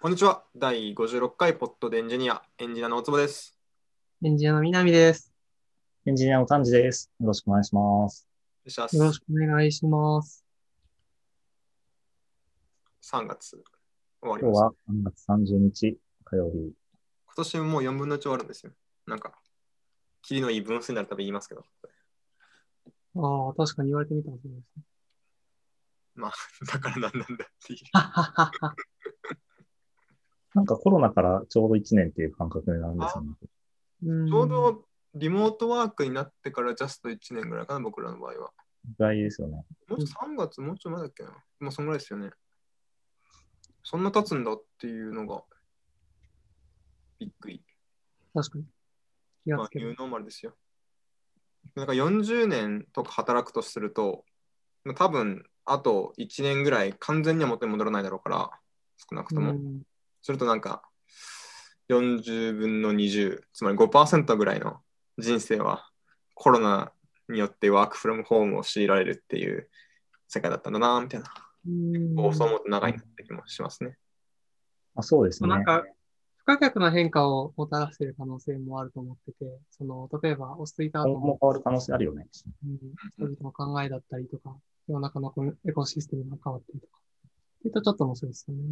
こんにちは。第56回ポッドでエンジニア、エンジニアの大坪です。エンジニアの南です。エンジニアの丹治です。よろしくお願いします。よろしくお願いします。3月終わりました。今日は3月30日火曜日。今年もう4分の1終わるんですよ。なんか、キリのいい分数になるたび言いますけど。ああ、確かに言われてみたらそうですね。まあ、だからなんなんだっていう。なんかコロナからちょうど1年っていう感覚になるんですよね。うんちょうどリモートワークになってからジャスト1年ぐらいかな、僕らの場合は。意外ですよね。もうちょ3月、もうちょい前だっけな。もうそんぐらいですよね。そんな経つんだっていうのが、びっくり。確かに。気まあがつ、ける。ニューノーマルですよ。なんか40年とか働くとすると、まあ多分あと1年ぐらい完全には元に戻らないだろうから、少なくとも。うんするとなんか40分の20、つまり5%ぐらいの人生はコロナによってワークフロムホームを強いられるっていう世界だったんだな、みたいな。うん。こうそう思うと長いなって気もしますね。あそうですね。なんか不可逆な変化をもたらしている可能性もあると思ってて、その例えば落ち着いた後もも、変わる可能性あるよね。うん、人々の考えだったりとか、世の中のこのエコシステムが変わってるとか。っていうとちょっと面白いですよね。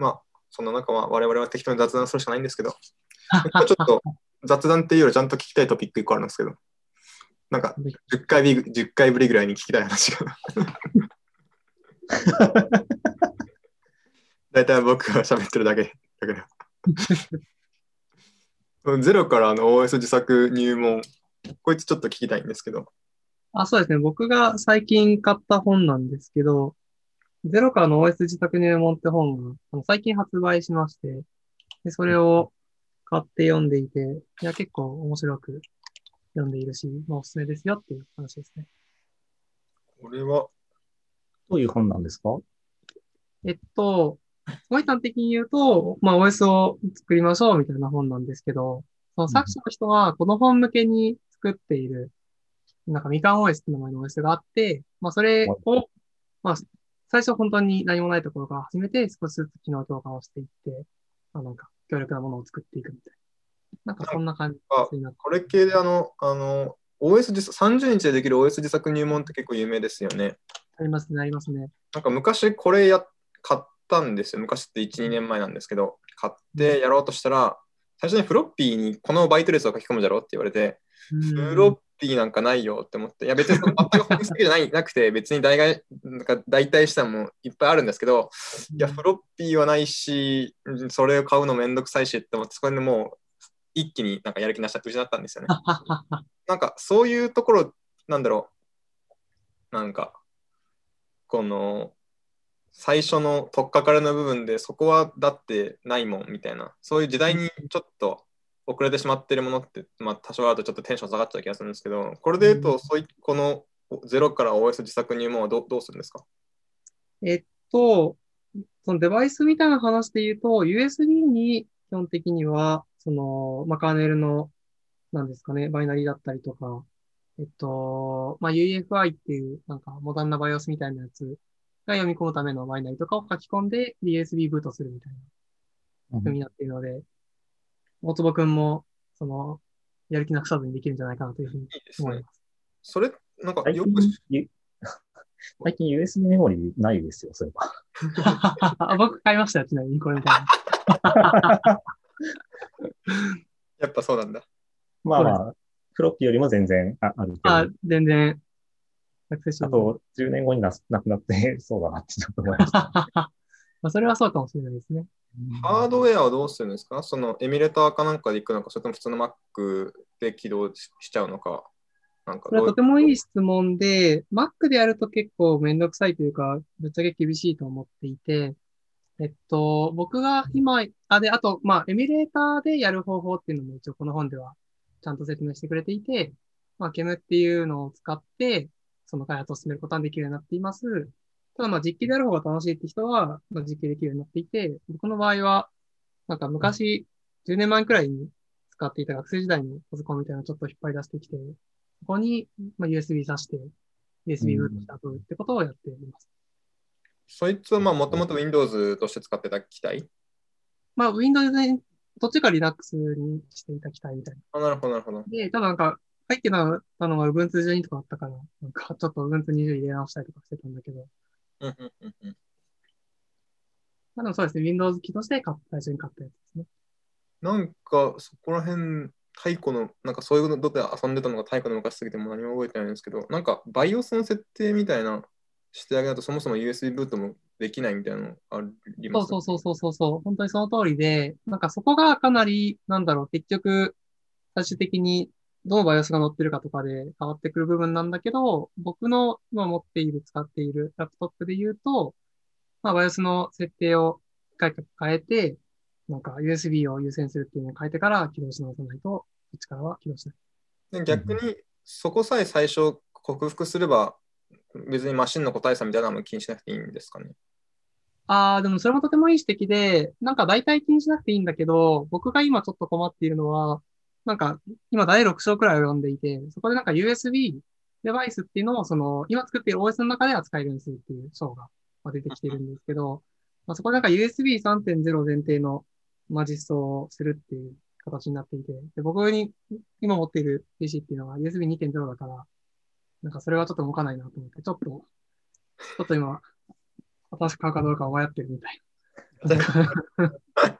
まあ、そんな中は我々は適当に雑談するしかないんですけど、ちょっと雑談っていうよりちゃんと聞きたいトピック1個あるんですけど、なんか10回び10回ぶりぐらいに聞きたい話が。大体僕が喋ってるだけだけど。ゼロからの OS 自作入門、こいつちょっと聞きたいんですけど、あ、そうですね。僕が最近買った本なんですけど、ゼロからの OS 自宅入門って本があの最近発売しまして、でそれを買って読んでいて、いや、結構面白く読んでいるし、まあ、おすすめですよっていう話ですね。これは、どういう本なんですか？えっと、すごい端的に言うと、まあ OS を作りましょうみたいな本なんですけど、その作者の人はこの本向けに作っている、なんかみかん OS って名前の OS があって、まあそれを、まあ最初本当に何もないところから始めて少しずつ機能強化をしていって、まあなんか強力なものを作っていくみたいな。なんかそんな感じになって。これ系であの、あの、OS 自作30日でできる OS 自作入門って結構有名ですよね。ありますね、ありますね。なんか昔これや買ったんですよ。昔って1、2年前なんですけど、買ってやろうとしたら、最初にフロッピーにこのバイト列を書き込むじゃろって言われて、フロッピーなんかないよって思って、いや別にその全く本質的じゃない なくて、別に代替なんか代替したのもいっぱいあるんですけど、いや、フロッピーはないし、それを買うのめんどくさいしって思って、そこでもう一気になんかやる気なし失ったんですよね。なんかそういうところ、なんだろう、なんか、この、最初の取っかかりの部分で、そこはだってないもんみたいな、そういう時代にちょっと遅れてしまっているものって、まあ多少あるとちょっとテンション下がっちゃう気がするんですけど、これで言うと、そういこのゼロから OS 自作入門はどどうするんですか？えっと、そのデバイスみたいな話で言うと、USB に基本的には、その、まあ、カーネルの、なんですかね、バイナリーだったりとか、えっと、まあ、UEFI っていう、なんか、モダンな BIOS みたいなやつが読み込むためのバイナリーとかを書き込んで、USB ブートするみたいなうん。風になっているので、大坪くんも、その、やる気なくさずにできるんじゃないかなというふうにいいですね思いま。す。それ、なんか最近よく、ゆ 最近 USB メモリーないですよ、それは。あ僕買いましたよ、ちなみにこれみたいな。やっぱそうなんだ。まあまあ、フロッピーよりも全然ああるけど、ああ、全然、アクセシブル。と10年後にななくなってそうだなってちょっと思いました。まあそれはそうかもしれないですね。ハードウェアはどうするんですか？そのエミュレーターかなんかで行くのか、それとも普通の Mac で起動ししちゃうのか。なんかこれはとてもいい質問で、Mac でやると結構めんどくさいというか、ぶっちゃけ厳しいと思っていて、えっと、僕が今、あ、で、あと、まあ、エミュレーターでやる方法っていうのも一応この本ではちゃんと説明してくれていて、まあ、KEM っていうのを使って、その開発を進めることができるようになっています。ただ、まあ、実機でやる方が楽しいって人は、まあ、実機できるようになっていて、僕の場合は、なんか昔、10年前くらいに使っていた学生時代のパソコンみたいなのをちょっと引っ張り出してきて、そこに、まあ、USB 挿して、USB ブートした後ってことをやっています。そいつはまあもともと Windows として使ってた機体？まあ、Windows で、どっちか Linux にしていた機体みたいな。あ、なるほど、なるほど。で、ただなんか、入ってたのが Ubuntu 12とかあったから、なんかちょっと Ubuntu 20入れ直したりとかしてたんだけど、うんうんうんうん。まあでもそうですね、Windows 機として最初に買ったやつですね。なんか、そこら辺、太古の、なんかそういうので遊んでたのが太古の昔すぎても何も覚えてないんですけど、なんか BIOS の設定みたいなしてあげないとそもそも USB ブートもできないみたいなのありますそうそうそうそうそう、本当にその通りで、なんかそこがかなり、なんだろう、結局、最終的にどの BIOS が載ってるかとかで変わってくる部分なんだけど、僕の今持っている、使っているラップトップで言うと、まあ BIOS の設定を変えて、なんか USB を優先するっていうのを変えてから起動し直さないと、こっちからは起動しない。で逆に、そこさえ最初克服すれば、別にマシンの個体差みたいなのも気にしなくていいんですかね。ああ、でもそれもとてもいい指摘で、なんか大体気にしなくていいんだけど、僕が今ちょっと困っているのは、なんか今第6章くらいを読んでいて、そこでなんか USB デバイスっていうのをその今作っている OS の中では使えるようにするっていう章が出てきてるんですけど、まあ、そこでなんか USB3.0 前提のまあ実装をするっていう形になっていて、で僕に今持っている PC っていうのは USB2.0 だから、なんかそれはちょっと動かないなと思って、ちょっと、ちょっと今、新しく買うかどうかを迷ってるみたいな。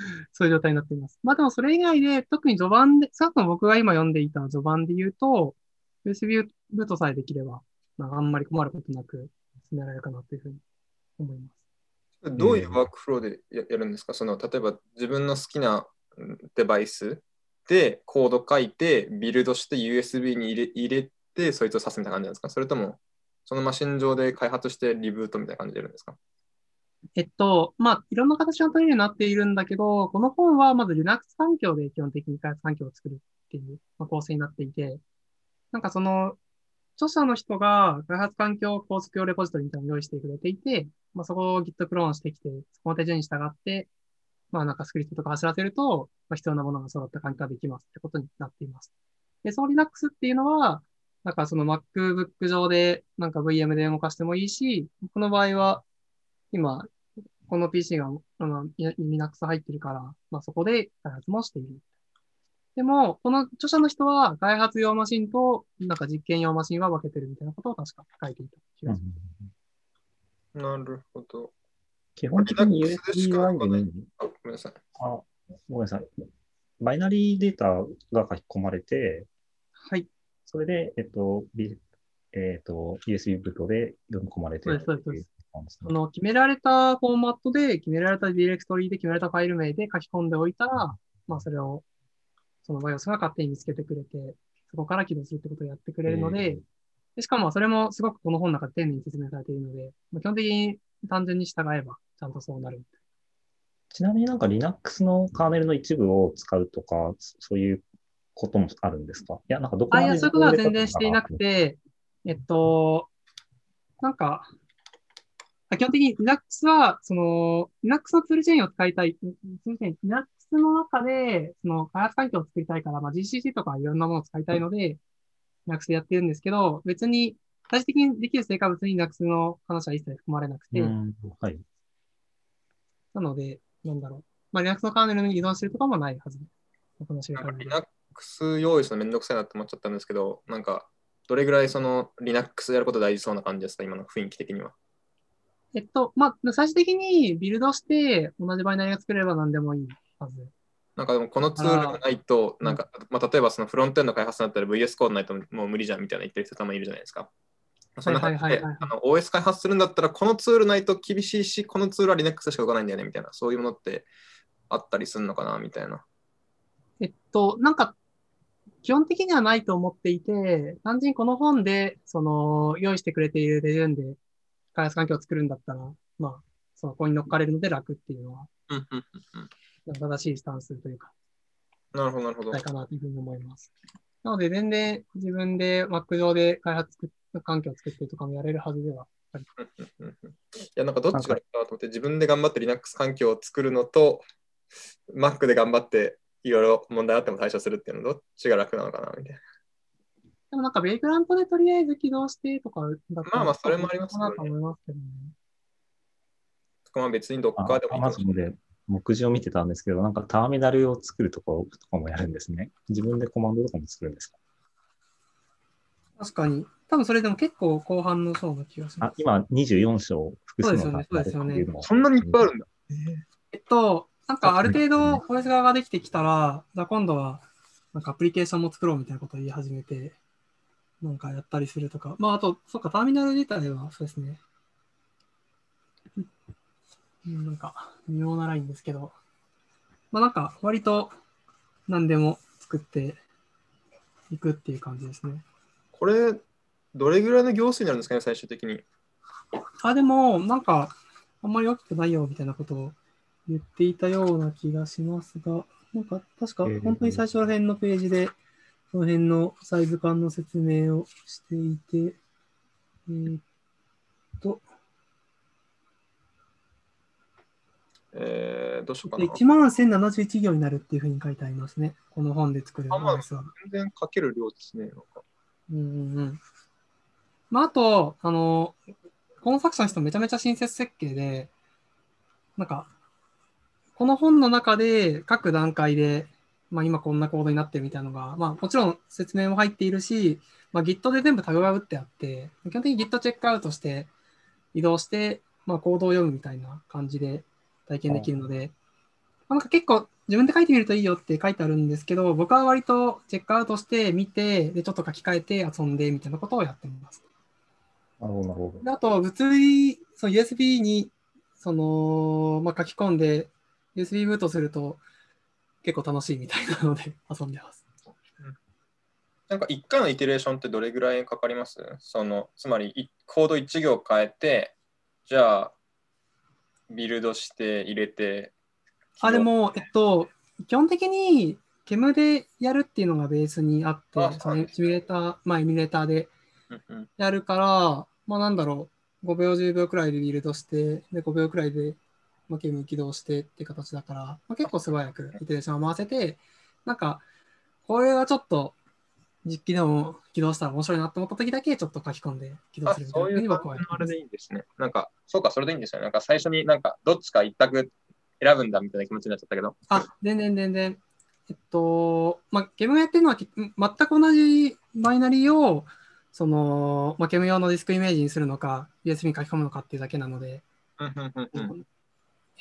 そういう状態になっています。まあでもそれ以外で、特に序盤で、少なくとも僕が今読んでいた序盤で言うと、USB ブートさえできれば、まあ、あんまり困ることなく進められるかなというふうに思います。どういうワークフローでややるんですか？その例えば自分の好きなうんデバイスでコード書いて、ビルドして USB に入れ入れて、そいつを指すみたいな感じなんですか？それとも、そのマシン上で開発してリブートみたいな感じでやるんですか？えっと、まあ、いろんな形が取れるようになっているんだけど、この本はまず Linux 環境で基本的に開発環境を作るっていう、まあ、構成になっていて、なんかその、著者の人が開発環境構築用レポジトリみたいなのを用意してくれていて、まあ、そこを Git クローンしてきて、そこの手順に従って、まあなんかスクリプトとか走らせると、まあ、必要なものが揃った環境ができますってことになっています。で、その Linux っていうのは、なんかその MacBook 上でなんか VM で動かしてもいいし、この場合は今、この PC があの Linux 入ってるから、まあそこで開発もしている。でも、この著者の人は開発用マシンとなんか実験用マシンは分けてるみたいなことを確か書いていた気がします。なるほど。基本的に Linux でしか USB に、あごめんなさい。あ、ごめんなさい。バイナリーデータが書き込まれて、はい。それで、えっと、ビえっと、USB ブートで読み込まれてそうですそうですっていうその決められたフォーマットで、決められたディレクトリで決められたファイル名で書き込んでおいたら、まあそれを、その BIOS が勝手に見つけてくれて、そこから起動するってことをやってくれるので、でしかもそれもすごくこの本の中で丁寧に説明されているので、まあ、基本的に単純に従えばちゃんとそうなる。ちなみになんか Linux のカーネルの一部を使うとか、そそういうこともあるんですか？いや、なんかどこあ、までいや、そういうことは全然していなくて、えっと、なんか、あ基本的に Linux は、その、Linux のツールチェーンを使いたい、ツールチェーン、Linux の中で、その、開発環境を作りたいから、まあ、GCC とかいろんなものを使いたいので、Linux でやってるんですけど、別に、最終的にできる成果物に Linux の話は一切含まれなくて、うんはい。なので、なんだろう。まあ、Linux のカーネルに依存してるとかもないはず。僕の Linux 用意するのめんどくさいなって思っちゃったんですけど、なんか、どれぐらいその Linux やること大事そうな感じですか、今の雰囲気的には。えっと、まあ、最終的にビルドして同じバイナリが作れれば何でもいいはず。なんかでもこのツールがないと、なんか、まあ、例えばそのフロントエンド開発だったら VS コードないともう無理じゃんみたいな言ってる人たまにいるじゃないですか。そんな感じではいはいはいはいあの OS 開発するんだったらこのツールないと厳しいし、このツールは Linux しか動かないんだよねみたいな、そういうものってあったりするのかなみたいな。えっと、なんか、基本的にはないと思っていて、単純にこの本で、その、用意してくれている手順で開発環境を作るんだったら、まあ、その、ここに乗っかれるので楽っていうのは、正しいスタンスというか、なるほど、なるほどない。かなというふうに思います。なので、全然自分で Mac 上で開発環境を作ってとかもやれるはずではありうんうんうんいや、なんかどっちがいいかなと思って、自分で頑張って Linux 環境を作るのと、Mac で頑張っていろいろ問題あっても対処するっていうのどっちが楽なのかなみたいな。でもなんかベイグラントでとりあえず起動してとかだったらまあまあそれもありますけどねと思いますけどね。まあ別にどっかでもいいかもで目次を見てたんですけど、なんかターミナルを作るところとかもやるんですね。自分でコマンドとかも作るんですか？確かに。多分それでも結構後半の章の気がします。、あ今24章複数のそうですよねそんなにいっぱいあるんだ。えっと、なんかある程度 OS 側ができてきたら、じゃあ今度はなんかアプリケーションも作ろうみたいなことを言い始めて、なんかやったりするとか。まああと、そっか、ターミナル自体はそうですね。うんなんか微妙なラインですけど、まあなんか割と何でも作っていくっていう感じですね。これ、どれぐらいの行数になるんですかね、最終的に？あ、でも、なんか、あんまり大きくないよみたいなことを言っていたような気がしますが、なんか、確かえー本当に最初ら辺のページで、その辺のサイズ感の説明をしていて、えーっと、えー、どうしようかな。1万1071行になるっていうふうに書いてありますね。この本で作るは。全然書ける量ですね。うんうん。まあ、あと、あの、この作者の人めちゃめちゃ親切設計で、なんか、この本の中で各段階で、まあ今こんなコードになってるみたいなのが、まあもちろん説明も入っているし、まあ Git で全部タグが打ってあって、基本的に Git チェックアウトして移動して、まあコードを読むみたいな感じで体験できるので、まあなんか結構自分で書いてみるといいよって書いてあるんですけど、僕は割とチェックアウトして見て、でちょっと書き換えて遊んでみたいなことをやってます。なるほど、なるほど。であと、物理、その USB にその、まあ、書き込んで、USB ブートすると結構楽しいみたいなので 遊んでます。なんか1回のイテレーションってどれぐらいかかります？そのつまりいコード1行変えて、じゃあビルドして入れて。あ、でも、えっと、基本的に KEM でやるっていうのがベースにあってあ、そのシミュレーター、まあ、エミュレーターでやるから、まあなんだろう、5秒、10秒くらいでビルドして、で、5秒くらいで、まあ、ゲーム起動してっていう形だから、まあ、結構素早くイテレーションを回せて、なんか、これはちょっと実機でも起動したら面白いなと思った時だけちょっと書き込んで起動あするみたいなふうそういあれでいいんですね。なんか、そうか、それでいいんですよね。なんか最初になんかどっちか一択選ぶんだみたいな気持ちになっちゃったけど。あ、全然全然。えっと、まあ、ゲームやってるのはき全く同じバイナリーを、その、まあ、ゲーム用のディスクイメージにするのか、USB に書き込むのかっていうだけなので、うんうんうんうん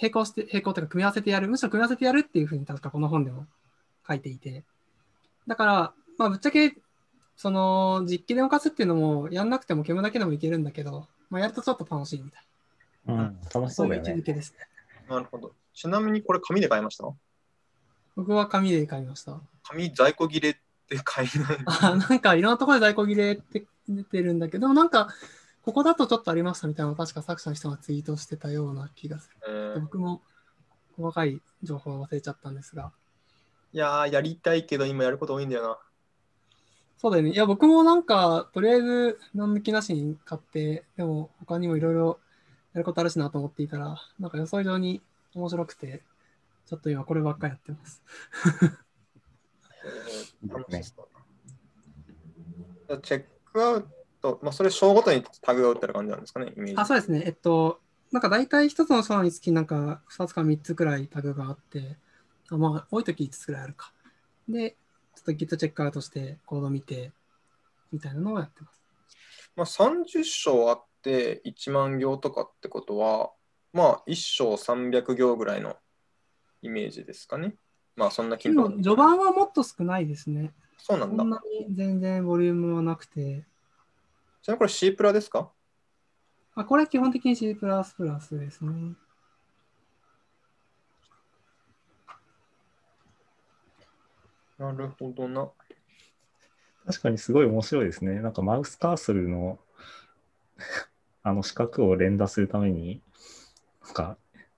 並行して、並行というか組み合わせてやる、むしろ組み合わせてやるっていうふうに確かこの本でも書いていて。だから、まあぶっちゃけ、その実機で動かすっていうのもやんなくても煙だけでもいけるんだけど、まあやるとちょっと楽しいみたいうん、楽な。しそううだよねそいう位置づ。けですね。なるほど。ちなみにこれ紙で買いました？僕は紙で買いました。紙在庫切れって買えない。あなんかいろんなところで在庫切れって出てるんだけど、なんか、ここだとちょっとありましたみたいなのを確か作者の人がツイートしてたような気がすえる。ー僕も細かい情報を忘れちゃったんですが。いやー、やりたいけど今やること多いんだよな。そうだよね。いや、僕もなんか、とりあえず、何抜きなしに買って、でも、他にもいろいろやることあるしなと思っていたら、なんか予想以上に面白くて、ちょっと今こればっかりやってます。チェックアウト、まあ、それ章ごとにタグが打ってる感じなんですかね、イメージ。あ、そうですね。えっと、なんか大体一つの章につき、なんか2つか3つくらいタグがあって、あまあ、多い時5つくらいあるか。で、ちょっと Git チェックアウトして、コード見て、みたいなのをやってます。まあ、30章あって1万行とかってことは、まあ、1章300行ぐらいのイメージですかね。まあ、そんなで金額も、序盤はもっと少ないですね。そうなんだ。そんなに全然ボリュームはなくて、ちなみにこれ C プラですか？あこれ基本的に C++ ですね。なるほどな。確かにすごい面白いですね。なんかマウスカーソルの あの四角を連打するために、なんか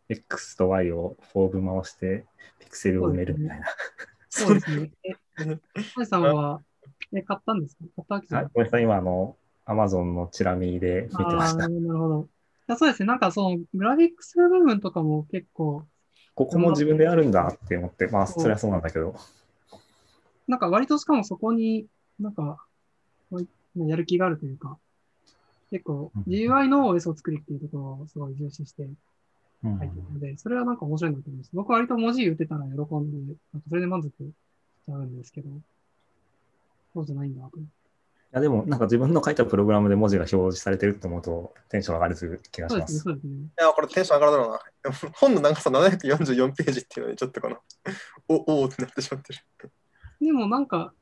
X と Y をフォーム回してピクセルを埋めるみたいな。そうですね。え、ハイさんは、え、買ったんですか買ったわけじゃないはい、ごめんなさい、今あの Amazon のチラ見で見てましたなる。ほど。いやそうですね。なんかそのグラフィックス部分とかも結構、ここも自分でやるんだって思って、まあそりゃそうなんだけど。なんか割としかもそこになんかやる気があるというか、結構うん GUI の OS を作るっていうところをすごい重視してうん書いてるので、それはなんか面白いなと思います。僕は割と文字打てたら喜んで、なんかそれで満足しちゃうんですけど、そうじゃないんだと思って。いやでも、なんか自分の書いたプログラムで文字が表示されてるって思うと、テンション上がる気がしまそうですね、す。ね。いや、これテンション上がるだろうな。でも本の長さ744ページっていうのにちょっとこの、おおーってなってしまってる。でもなんか、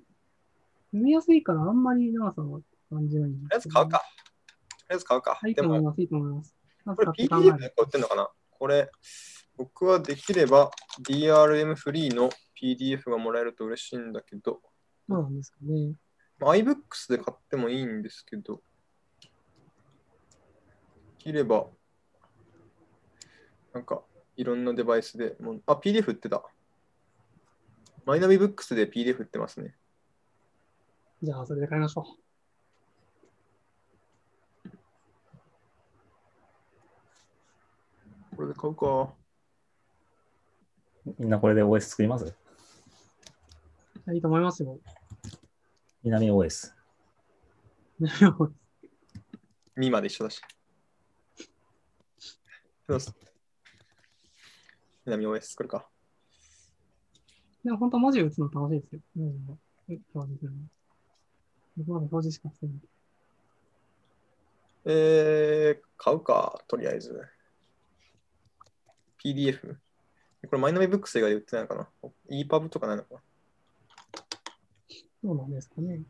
読みやすいからあんまり長さは感じないんとりあえず買うか。とりあえず買うか。はい、も、と思います、いいと思います。まこれ PDF。で売ってんのかなこれ、僕はできれば DRM フリーの PDF がもらえると嬉しいんだけど、そうなんですかね。まあ iBooks で買ってもいいんですけど、できれば、なんか、いろんなデバイスでもう、あ、PDF 売ってた。マイナビブックスで PDF 売ってますね。じゃあ、それで買いましょこれで買うか。みんなこれで OS 作ります？う。いいと思いますよ。南 OS。ミまで一緒だし。どうす南 OS 作るか。でも本当文字打つの楽しいですよ。文字の表示するの。僕まだ表示しかしてない。えー、買うか、とりあえず。PDF? これマイナビブックス以外で売ってないのかな ?EPUB とかないのかなそうなんですかね。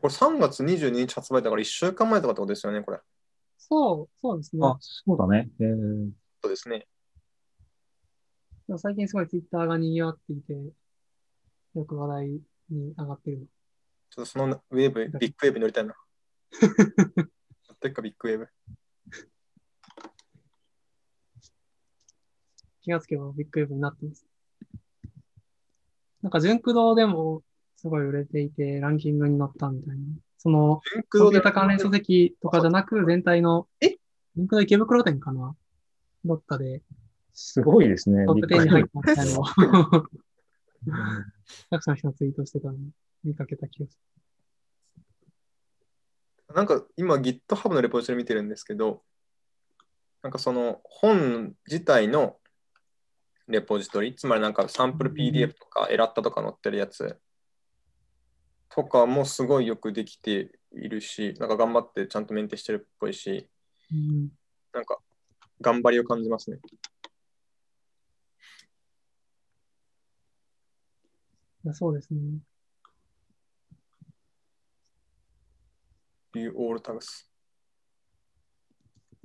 これ3月22日発売だから1週間前とかってことですよね、これ。そう、そうですね。あ、そうだね。えー、そうですね。最近すごいツイッターが賑わっていて、よく話題に上がってるの。ちょっとそのウェーブ、ビッグウェーブに乗りたいな。乗ってっか、ビッグウェーブ。気がつけばビッグウェブになってます。なんか、純駆動でもすごい売れていて、ランキングに乗ったみたいな。その、純コン駆動でピュータ関連書籍とかじゃなく、全体の、え？純駆動池袋店かな？どっかで。すごいですね。トップ10に入ったみたいな。のを、う んたくさん人がツイートしてたのを見かけた気がすなんか今 GitHub のレポジトリ見てるんですけど、なんかその本自体のレポジトリ、つまりなんかサンプル PDF とかエラッタとか載ってるやつとかもすごいよくできているし、なんか頑張ってちゃんとメンテしてるっぽいし、る。うん。なんか頑張りを感じますね。そうですね。View all tags。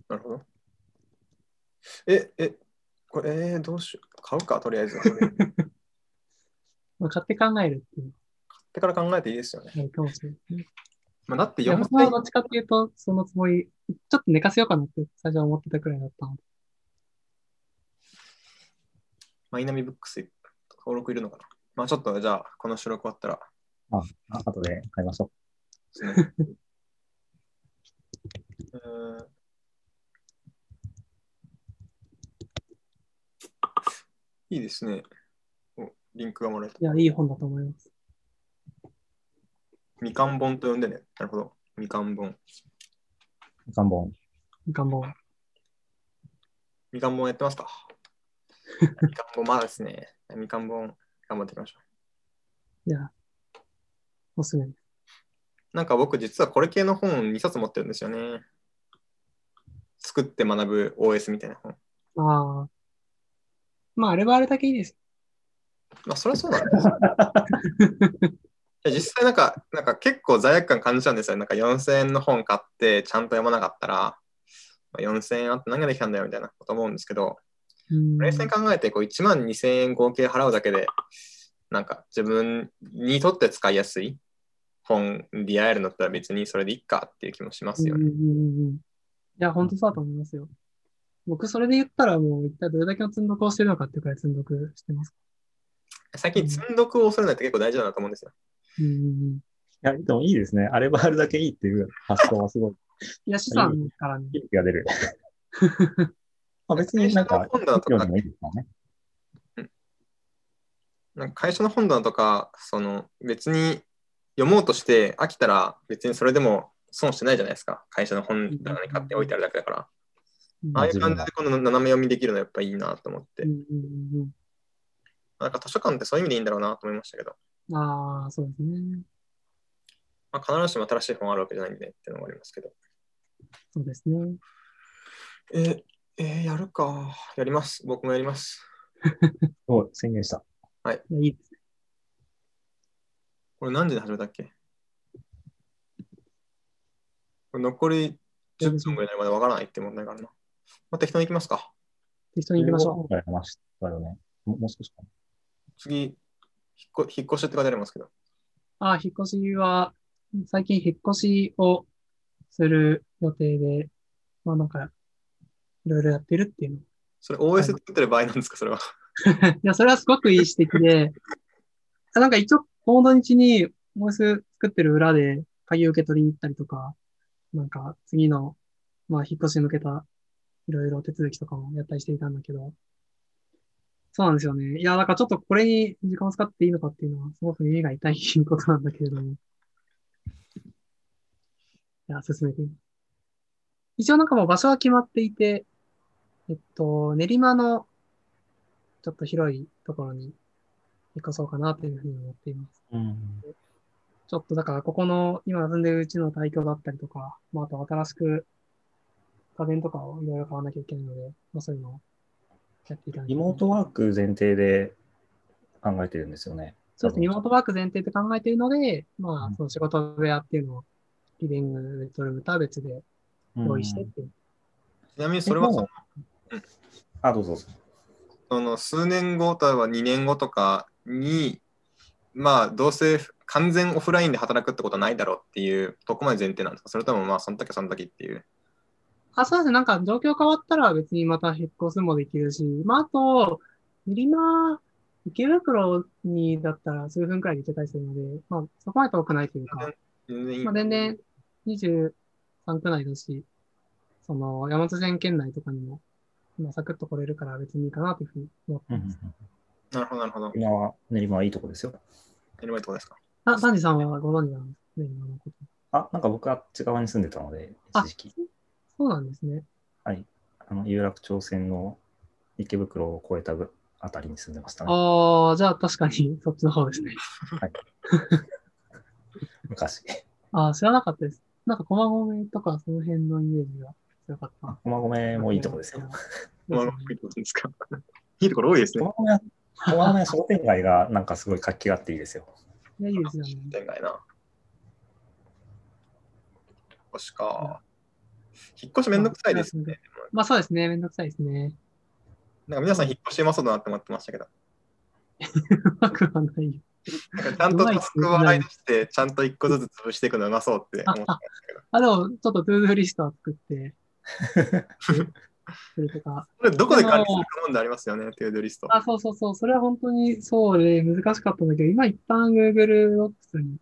なるほど。え、え、これ、えーどうしよう。買うか、とりあえず。買 っまあ、買って考えるっていうてから考えていいですよね。かもしれないね。まあ、だっていや、4僕はどっちかっていうと、そのつもり、ちょっと寝かせようかなって最初は思ってたくらいだったので。マイナミブックス登録いるのかなまあちょっとじゃあ、この収録終わったらあ、あ後で買いましょですね。えーいいですね。おリンクがもらえた。いや、いい本だと思います。みかん本と呼んでね。なるほど。みかん本。う。3本。願望。みかん本やってますか？みかん本まだですね。みかん本頑張っていきましょいや、おすすめです。う。なんか僕実はこれ系の本2冊持ってるんですよね。作って学ぶ OS みたいな本。ああ。まあ、あれはあれだけいいです。まあそれはそうなんですよ。いや実際なんか、なんか結構罪悪感感じちゃうんですよ。なんか4000円の本買ってちゃんと読まなかったら、まあ、4000円あって何ができたんだよみたいなこと思うんですけど、うん。冷静に考えてこう1万2000円合計払うだけで、なんか自分にとって使いやすい本に出会えるのだったら別にそれでいいかっていう気もしますよね。いや、本当そうだと思いますよ。僕、それで言ったらもう一体どれだけの積んどくをしてるのかっていうくらい積んどくしてます。最近積んどくを恐れないって結構大事だなと思うんですよ。うんうんうん。いや、でもいいですね。あればあるだけいいっていう発想はすごい いや、資産からね。勇気が出る。まあ別になんか、本棚とか企業でもいいですからね。なんか会社の本棚とか、その別に読もうとして飽きたら別にそれでも損してないじゃないですか。会社の本棚に買っておいてあるだけだから。ああいう感じでこの斜め読みできるのやっぱいいなと思ってうん。うんうんなんか図書館ってそういう意味でいいんだろうなと思いましたけど、うん、ああ、そうですね。まあ、必ずしも新しい本あるわけじゃないんでっていうのもありますけど。そうですね。えーえーやるか。やります。僕もやります。を宣言した。いやいいですね。これ何時に始めたっけ？これ残り10分ぐらいまでわからないって問題があるな。まあ、適当に行きますか。適当に行きましょ15分ぐらい話したよね。ももう少しかな。次、引っこ引っ越しって書いてありますけど。う。ああ、引っ越しは、最近引っ越しをする予定で、まあなんか、いろいろやってるっていうの。それ OS 作ってる場合なんですか、それは。いや、それはすごくいい指摘で、あなんか一応、この土日に OS 作ってる裏で鍵受け取りに行ったりとか、なんか次の、まあ引っ越しに向けたいろいろ手続きとかもやったりしていたんだけど、そうなんですよね。いや、だからちょっとこれに時間を使っていいのかっていうのは、すごく耳が痛いことなんだけれども。いや、進めています。一応なんかもう場所は決まっていて、えっと、練馬のちょっと広いところに引っ越そうかなというふうに思っています。うん。ちょっとだからここの今住んでるうちの対境だったりとか、まああと新しく家電とかをいろいろ買わなきゃいけないので、まあそういうのをやっていかないとリモートワーク前提で考えてるんですよね。そうですね、リモートワーク前提で考えているので、まあうんその仕事部屋っていうのをリビング、ベッドルームとは別で用意してっていう。ちなみにそれはそのあ、どうぞどうぞ。その数年後とは2年後とかに、まあ、どうせ完全オフラインで働くってことはないだろうっていう、どこまで前提なんですか？それともまあ、その時はその時っていう。あ、そうですね。なんか状況変わったら別にまた引っ越すもできるし、まあ、あと、練馬、池袋にだったら数分くらいで行けたりするので、まあ、そこまで遠くないというか、全然いいまあ、全然23区内だし、その、山手線圏内とかにも、まあ、サクッと来れるから別にいいかなというふうに思ってうんうんます。なるほど、なるほど。今は練馬はいいとこですよ。やればいいとこですか？あ、サンジさんはご存知なんですね、今のこと。あ、なんか僕はあっち側に住んでたので、あ一時期。そうなんですね。はい。あの、有楽町線の池袋を越えたぐあたりに住んでましたね。ああ、じゃあ確かに そっちの方ですね。昔。ああ、知らなかったです。なんか駒込とかその辺のイメージが強かった。駒込もいいとこですよ。まあ、いいとこですか？いいところ多いですね駒。込は、駒込は商店街がなんかすごい活気があっていいですよ。いや、いいですよね。店街な。引っ越しか。引っ越しめんどくさいですね。まあそうですね。めんどくさいですね。なんか皆さん引っ越しうまそうだなって思ってましたけど。うまくはないよ。なんかちゃんとタスクを洗い出して、ちゃんと一個ずつ潰していくのうまそうって思ってましたけど。あ、でも、ちょっと to do リストは作って、するとか。これどこで管理するか問題ありますよね、トゥードゥリスト。あ、そうそうそう。それは本当にそうで難しかったんだけど、今一旦 Google Docs に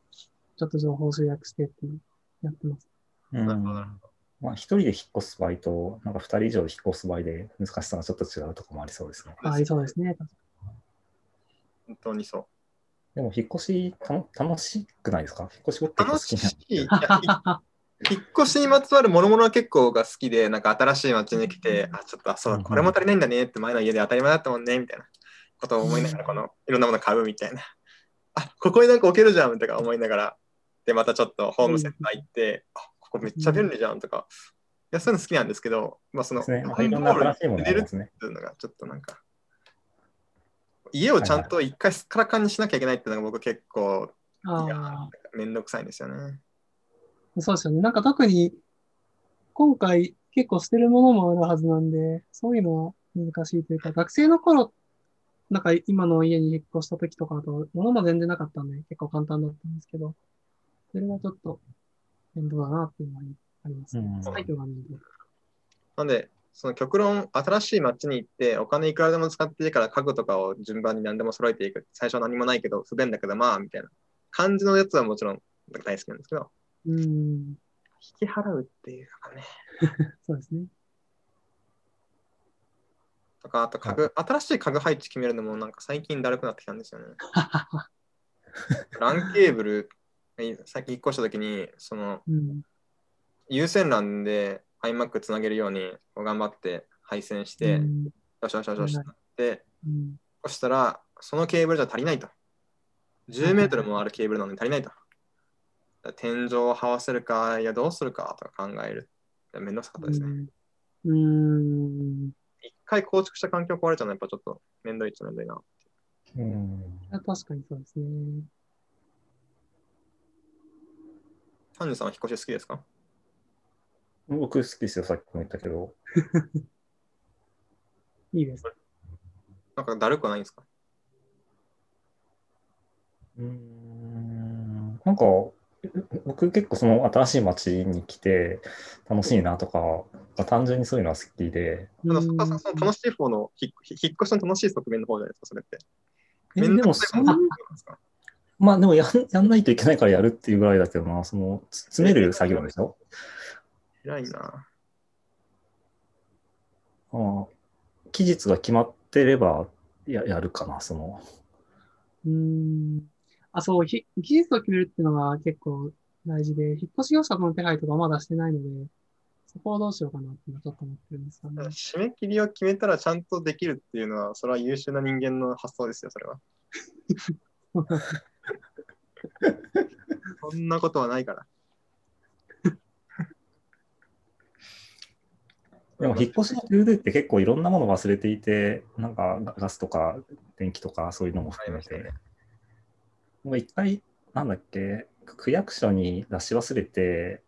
ちょっと情報集約してってやってます。うんなるほどなるまあ、一人で引っ越す場合と、なんか二人以上で引っ越す場合で難しさがちょっと違うところもありそうですね。ありそうですね。本当にそう。でも、引っ越したの楽しくないですか？引っ越し僕楽し。い。いや 引っ越しにまつわる諸々は結構が好きで、なんか新しい街に来て、あ、ちょっと、あ、そうだ、これも足りないんだねって前の家で当たり前だったもんね、みたいなことを思いながら、このいろんなもの買うみたいな。あ、ここになんか置けるじゃんとか思いながら、で、またちょっとホームセンター行って、あ、ここめっちゃ便利じゃんとか、いや、そういうの好きなんですけど、まあ、その、ね。いろんな新しいものね。っていうのがちょっとなんか、家をちゃんと一回すっからかんにしなきゃいけないっていうのが僕結構めんどくさいんですよね。あ、そうですよね。なんか特に、今回結構捨てるものもあるはずなんで、そういうのは難しいというか、学生の頃、なんか今の家に引っ越した時とかだと、物も全然なかったんで、結構簡単だったんですけど、それはちょっと面倒だなっていうのはありますねうん。サイトが見えて。なんで、その極論、新しい街に行って、お金いくらでも使っていいから家具とかを順番に何でも揃えていく。最初は何もないけど、不便だけど、まあ、みたいな感じのやつはもちろん大好きなんですけど、うん、引き払うっていうかね、そうですね。とか、あと家具、新しい家具配置決めるのもなんか最近だるくなってきたんですよね。LAN ケーブル、最近引っ越した時に、そのうん。有線 LAN で iMac つなげるように頑張って配線して、うんよしよしよしよしってなって、うんそしたら、そのケーブルじゃ足りないと。10メートルもあるケーブルなのに足りないと。天井を這わせるか、いやどうするかとか考える。いやめんどくさかったですね。うん。うん。一回構築した環境壊れちゃうのはやっぱちょっとめんどいっちゃめんどいな。うん。確かにそうですね。ハンジさんは引っ越し好きですか？僕好きですよ、さっきも言ったけど。いいです。なんかだるくはないんですか？うーん。なんか、僕結構その新しい街に来て楽しいなとか、単純にそういうのは好きで。ただそこはその楽しい方の引っ引っ越しの楽しい側面の方じゃないですか、それって。えめんどでもそんくさいもんなんですか？まあでもやん やんないといけないからやるっていうぐらいだけどな、そのつ詰める作業でしょ？偉いな。ああ期日が決まってればややるかな、その。うん。あ、そう、ひ技術を決めるっていうのが結構大事で、引っ越し業者の手配とかまだしてないので、そこをどうしようかなって今ちょっと思ってるんですよね。締め切りを決めたらちゃんとできるっていうのは、それは優秀な人間の発想ですよ、それは。そんなことはないから。でも引っ越しの to do って結構いろんなもの忘れていて、なんかガガスとか電気とかそういうのも含めてもう一回、なんだっけ、区役所に出し忘れて、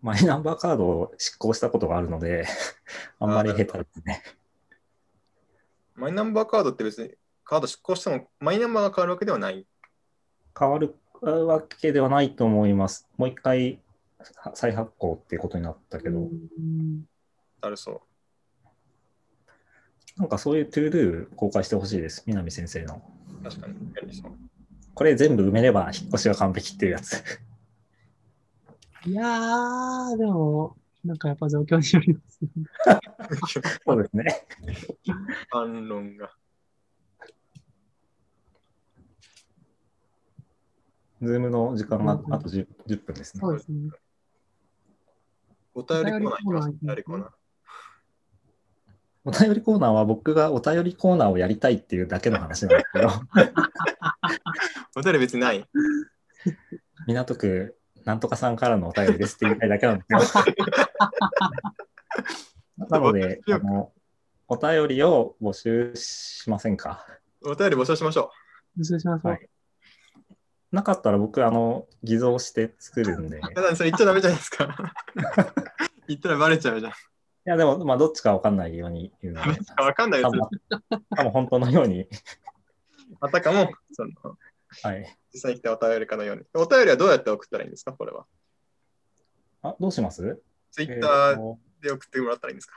マイナンバーカードを失効したことがあるので、あんまり下手ですね。マイナンバーカードって別にカード失効してもマイナンバーが変わるわけではない。変わるわけではないと思います。もう一回再発行っていうことになったけど、うんだるそう。なんかそういう ToDo 公開してほしいです、南先生の。確かに。これ全部埋めれば引っ越しが完璧っていうやつ。いやー、でも、なんかやっぱ状況によりますね。そうですね。反論が。ズームの時間があと 10, 10分ですねそ。うですね。お便りコーナーいきます。おお便りコーナー。お便りコーナーは僕がお便りコーナーをやりたいっていうだけの話なんですけど、お便り別にない？港区なんとかさんからのお便りですって言いたいだけなんですよ。なのであの、お便りを募集しませんか？お便り募集しましょ募集しましょう。はいなかったら僕、あの、偽造して作るんで。う。ただそれ言っちゃダメじゃないですか。言ったらバレちゃうじゃん。いや、でも、まあ、どっちかわかんないように言うので、わかんないです多分。多分本当のように、あたかも、その、はい。実際に来たお便りかのように。お便りはどうやって送ったらいいんですかこれは？あ、どうします？ツイッターで送ってもらったらいいんですか、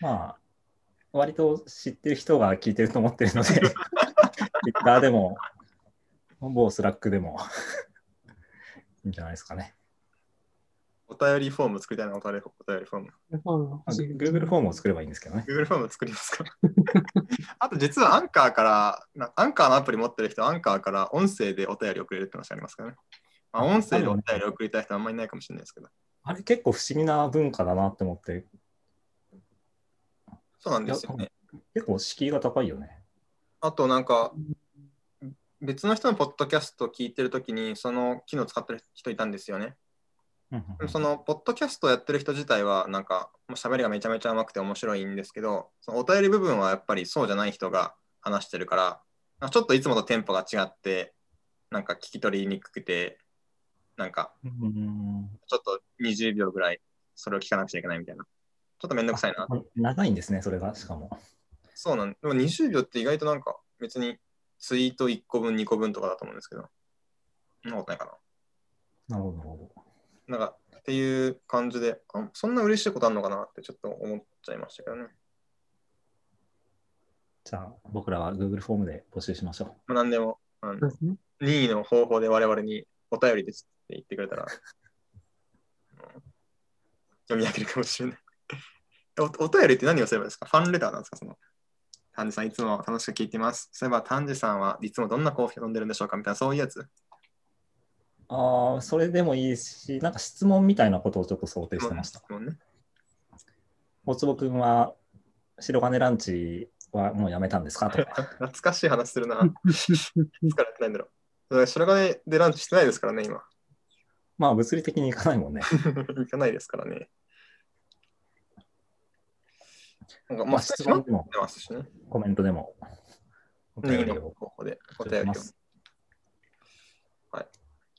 まあ、割と知ってる人が聞いてると思ってるので、ツイッターでも、某 Slack でも いいんじゃないですかね。お便りフォーム作りたいな、お便りお便りフォーム。あ Google フォームを作ればいいんですけどね。Google フォーム作りますか？あと実はアンカーから、なアンカーのアプリ持ってる人はアンカーから音声でお便り送れるって話ありますからね。まあ、音声でお便り送りたい人はあんまりいないかもしれないですけど。あれ結構不思議な文化だなって思って、そうなんですよね。結構敷居が高いよね。あとなんか、別の人のポッドキャストを聞いてるときに、その機能使ってる人いたんですよね。そのポッドキャストをやってる人自体は、なんか、もう喋りがめちゃめちゃ上手くて面白いんですけど、そのお便り部分はやっぱりそうじゃない人が話してるから、ちょっといつもとテンポが違って、なんか聞き取りにくくて、なんか、うんちょっと20秒ぐらいそれを聞かなくちゃいけないみたいな。ちょっとめんどくさいな。長いんですね、それが、しかも。そうなんでも20秒って意外となんか別にツイート1個分、2個分とかだと思うんですけど、そんなことないかな。なるほど、なるほど。なんかっていう感じで、あそんな嬉しいことあるのかなってちょっと思っちゃいましたけどね。じゃあ、僕らは Google フォームで募集しましょう。まあ、何でもあのですね。任意の方法で我々にお便りですって言ってくれたら、うん読み上げるかもしれない。おお便りって何をすればいいですか？ファンレターなんですか？その。丹治さん、いつも楽しく聞いてます。そういえば、丹治さんはいつもどんなコーヒーを飲んでるんでしょうか？みたいな、そういうやつ。ああ、それでもいいし、なんか質問みたいなことをちょっと想定してました。質問ね。大坪君は白金ランチはもうやめたんですか？とか。懐かしい話するな。いつからやってないんだろう。白金でランチしてないですからね、今。まあ物理的に行かないもんね。行かないですからね。なんかまあ、まあ質問でもしてますしね。コメントでもお便りを方法でおお便りを。はい。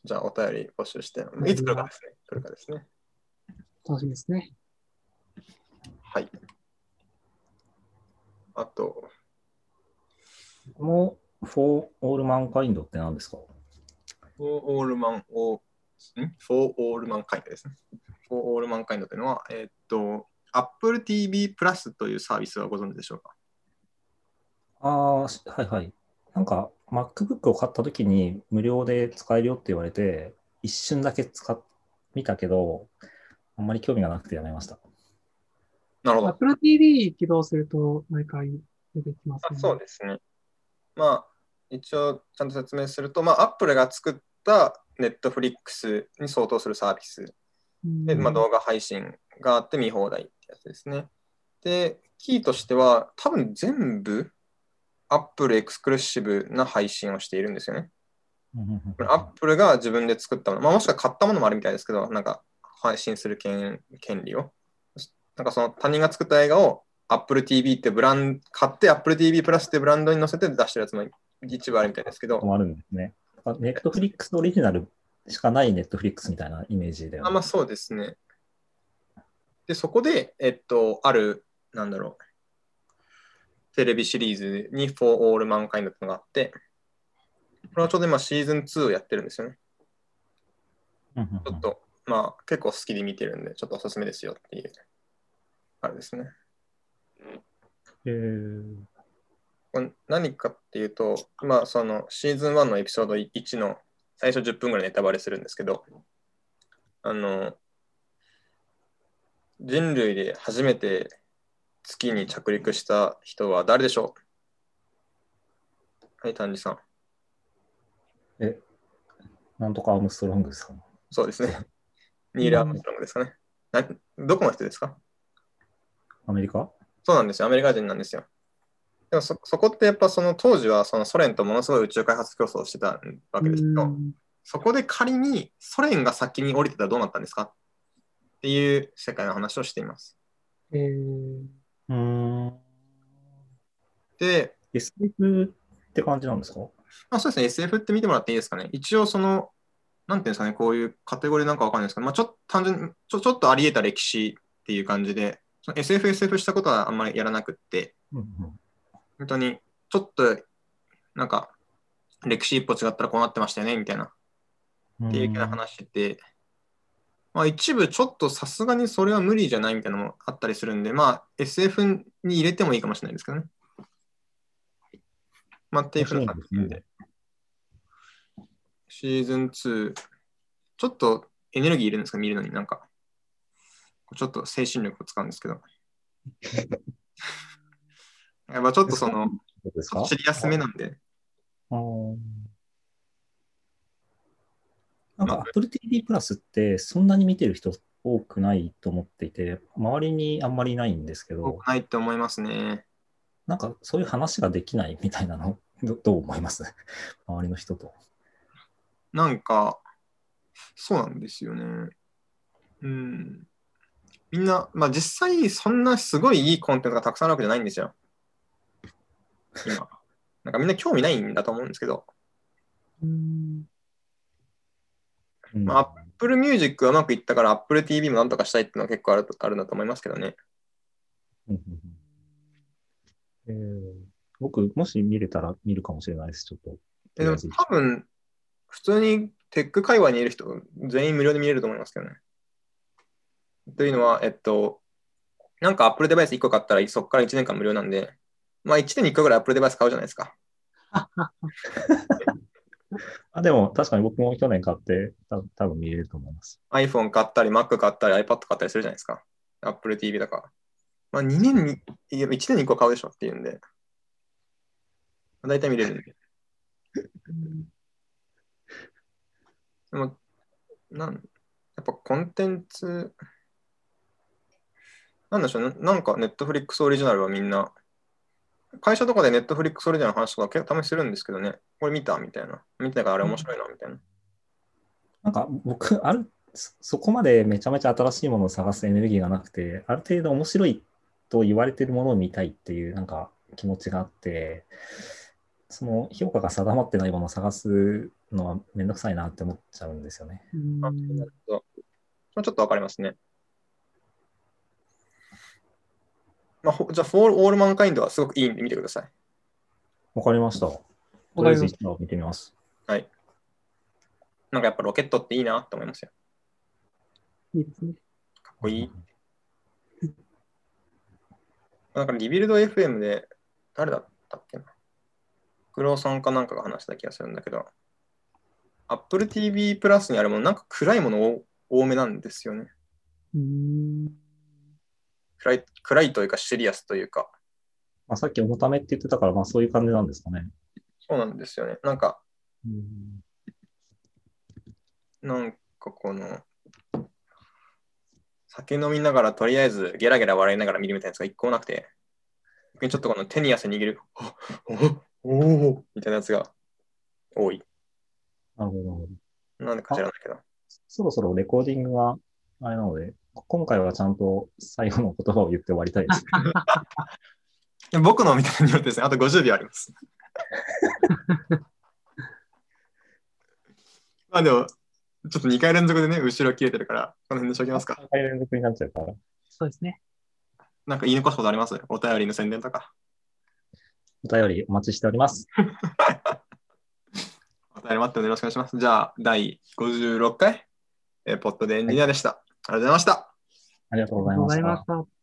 じゃあ、お便り募集して、いつ来るかですね。来るかですね。楽しみですね。はい。あと、もう、フォーオールマンカインドって何ですか？フォーオールマン、オーん？フォーオールマンカインドですね。フォーオールマンカインドというのは、えーっと、Apple TV プラスというサービスはご存知でしょうか？ああ、しはいはい。なんか MacBook を買った時に無料で使えるよって言われて、一瞬だけ使っ見たけど、あんまり興味がなくてやめました。なるほど。Apple TV 起動すると毎回出てきますあね。そうですね。まあ、一応ちゃんと説明すると、まあ、Apple が作った Netflix に相当するサービスうんで、まあ、動画配信があって見放題ってやつですね。で、キーとしては、多分全部 Apple エクスクルーシブな配信をしているんですよね。Apple が自分で作ったもの、まあ、もしくは買ったものもあるみたいですけど、なんか配信する権権利を。なんかその他人が作った映画を Apple TV ってブラン買って Apple TV プラスってブランドに載せて出してるやつも一部あるみたいですけど、もあるんですね。ネットフリックスオリジナルしかないネットフリックスみたいなイメージではあまあそうですね。で、そこで、えっと、ある、なんだろう、テレビシリーズに For All Mankind ってのがあって、これはちょうど今シーズン2をやってるんですよね。ちょっと、まあ結構好きで見てるんで、ちょっとおすすめですよっていう、あれですね。へーこれ何かっていうと、まあそのシーズン1のエピソード1の最初10分ぐらいネタバレするんですけど、あの、人類で初めて月に着陸した人は誰でしょう？はい、丹治さん。え、なんとかアームストロングさん。そうですね。ニール・アームストロングですかね。などこの人ですか？アメリカ？そうなんですよ。アメリカ人なんですよ。でもそそこってやっぱその当時はそのソ連とものすごい宇宙開発競争をしてたわけですけど、うんそこで仮にソ連が先に降りてたらどうなったんですか？っていう世界の話をしています。えーうーん。で、SF って感じなんですか？まあ、そうですね、SF って見てもらっていいですかね。一応その、なんていうんですかね、こういうカテゴリーなんかわかんないですけど、まあ、ちょっと単純にちょ、ちょっとあり得た歴史っていう感じで、その SF、SF したことはあんまりやらなくって、うんうん本当にちょっと、なんか、歴史一歩違ったらこうなってましたよね、みたいなっていうような話で、まあ一部ちょっとさすがにそれは無理じゃないみたいなのもあったりするんで、まあ SF に入れてもいいかもしれないですけどね。まあっていうふうな感じで。シーズン2、ちょっとエネルギーいるんですか？見るのになんか。ちょっと精神力を使うんですけど。やっぱちょっとその、そうですめなんで、あーなんか Apple TV プラスってそんなに見てる人多くないと思っていて、周りにあんまりいないんですけ多ど、くないって思いますね。なんかそういう話ができないみたいなの、どどう思います？周りの人と。なんか、そうなんですよね。うん。みんな、まあ実際そんなすごいいいコンテンツがたくさんあるわけじゃないんですよ。今。なんかみんな興味ないんだと思うんですけど、うんうんまあ Apple Music がうまくいったから Apple TV もなんとかしたいっていうのは結構あるあるんだと思いますけどね。えー僕、もし見れたら見るかもしれないです、ちょっと。えでも多分、普通にテック界隈にいる人全員無料で見れると思いますけどね。というのは、えっと、なんか Apple デバイス1個買ったらそこから1年間無料なんで、まあ1年に1個ぐらい Apple デバイス買うじゃないですか。あでも、確かに僕も去年買って、た多分見れると思います。iPhone 買ったり、Mac 買ったり、iPad 買ったりするじゃないですか。Apple TV だから。まあ2年に、いや1年に1個は買うでしょっていうんで、大体見れるんで。でも、なん、やっぱコンテンツ、なんでしょうね、なんかネットフリックスオリジナルはみんな、会社とかでネットフリックスオリジナルの話とか結構たまにするんですけどね、これ見たみたいな。見てないからあれ面白いなみたいな。なんか僕、ある、そそこまでめちゃめちゃ新しいものを探すエネルギーがなくて、ある程度面白いと言われてるものを見たいっていうなんか気持ちがあって、その評価が定まってないものを探すのはめんどくさいなって思っちゃうんですよね。うんあなるほど。まあちょっとわかりますね。まあ、ほじゃあ、 For All Mankind はすごくいいんで見てください。わかりました。とりあえず一度見てみます。はい。なんかやっぱロケットっていいなって思いますよ。いいですね。かっこいい。なんかリビルド FM で、誰だったっけな。黒さんかなんかが話した気がするんだけど、Apple TV プラスにあるもの、なんか暗いものを多めなんですよね。うん。暗い暗いというかシリアスというか、まあ、さっき重ためって言ってたから、まあそういう感じなんですかね。そうなんですよね。なんか、うんなんかこの、酒飲みながらとりあえずゲラゲラ笑いながら見るみたいなやつが一個もなくて、逆にちょっとこの手に汗握る、おおおみたいなやつが多い。なるほどなるほど。なんでか知らないけど。そろそろレコーディングがあれなので、今回はちゃんと最後の言葉を言って終わりたいです。で僕のみたいによってですね、あと50秒あります。まあでも、ちょっと2回連続でね、後ろ切れてるから、この辺でしときますか。3回連続になっちゃうから。そうですね。なんか言い残すことあります？お便りの宣伝とか。お便りお待ちしております。お便り待ってるのでよろしくお願いします。じゃあ、第56回、えーポッドでエンジニアでした。ありがとうございました。ありがとうございまし。た。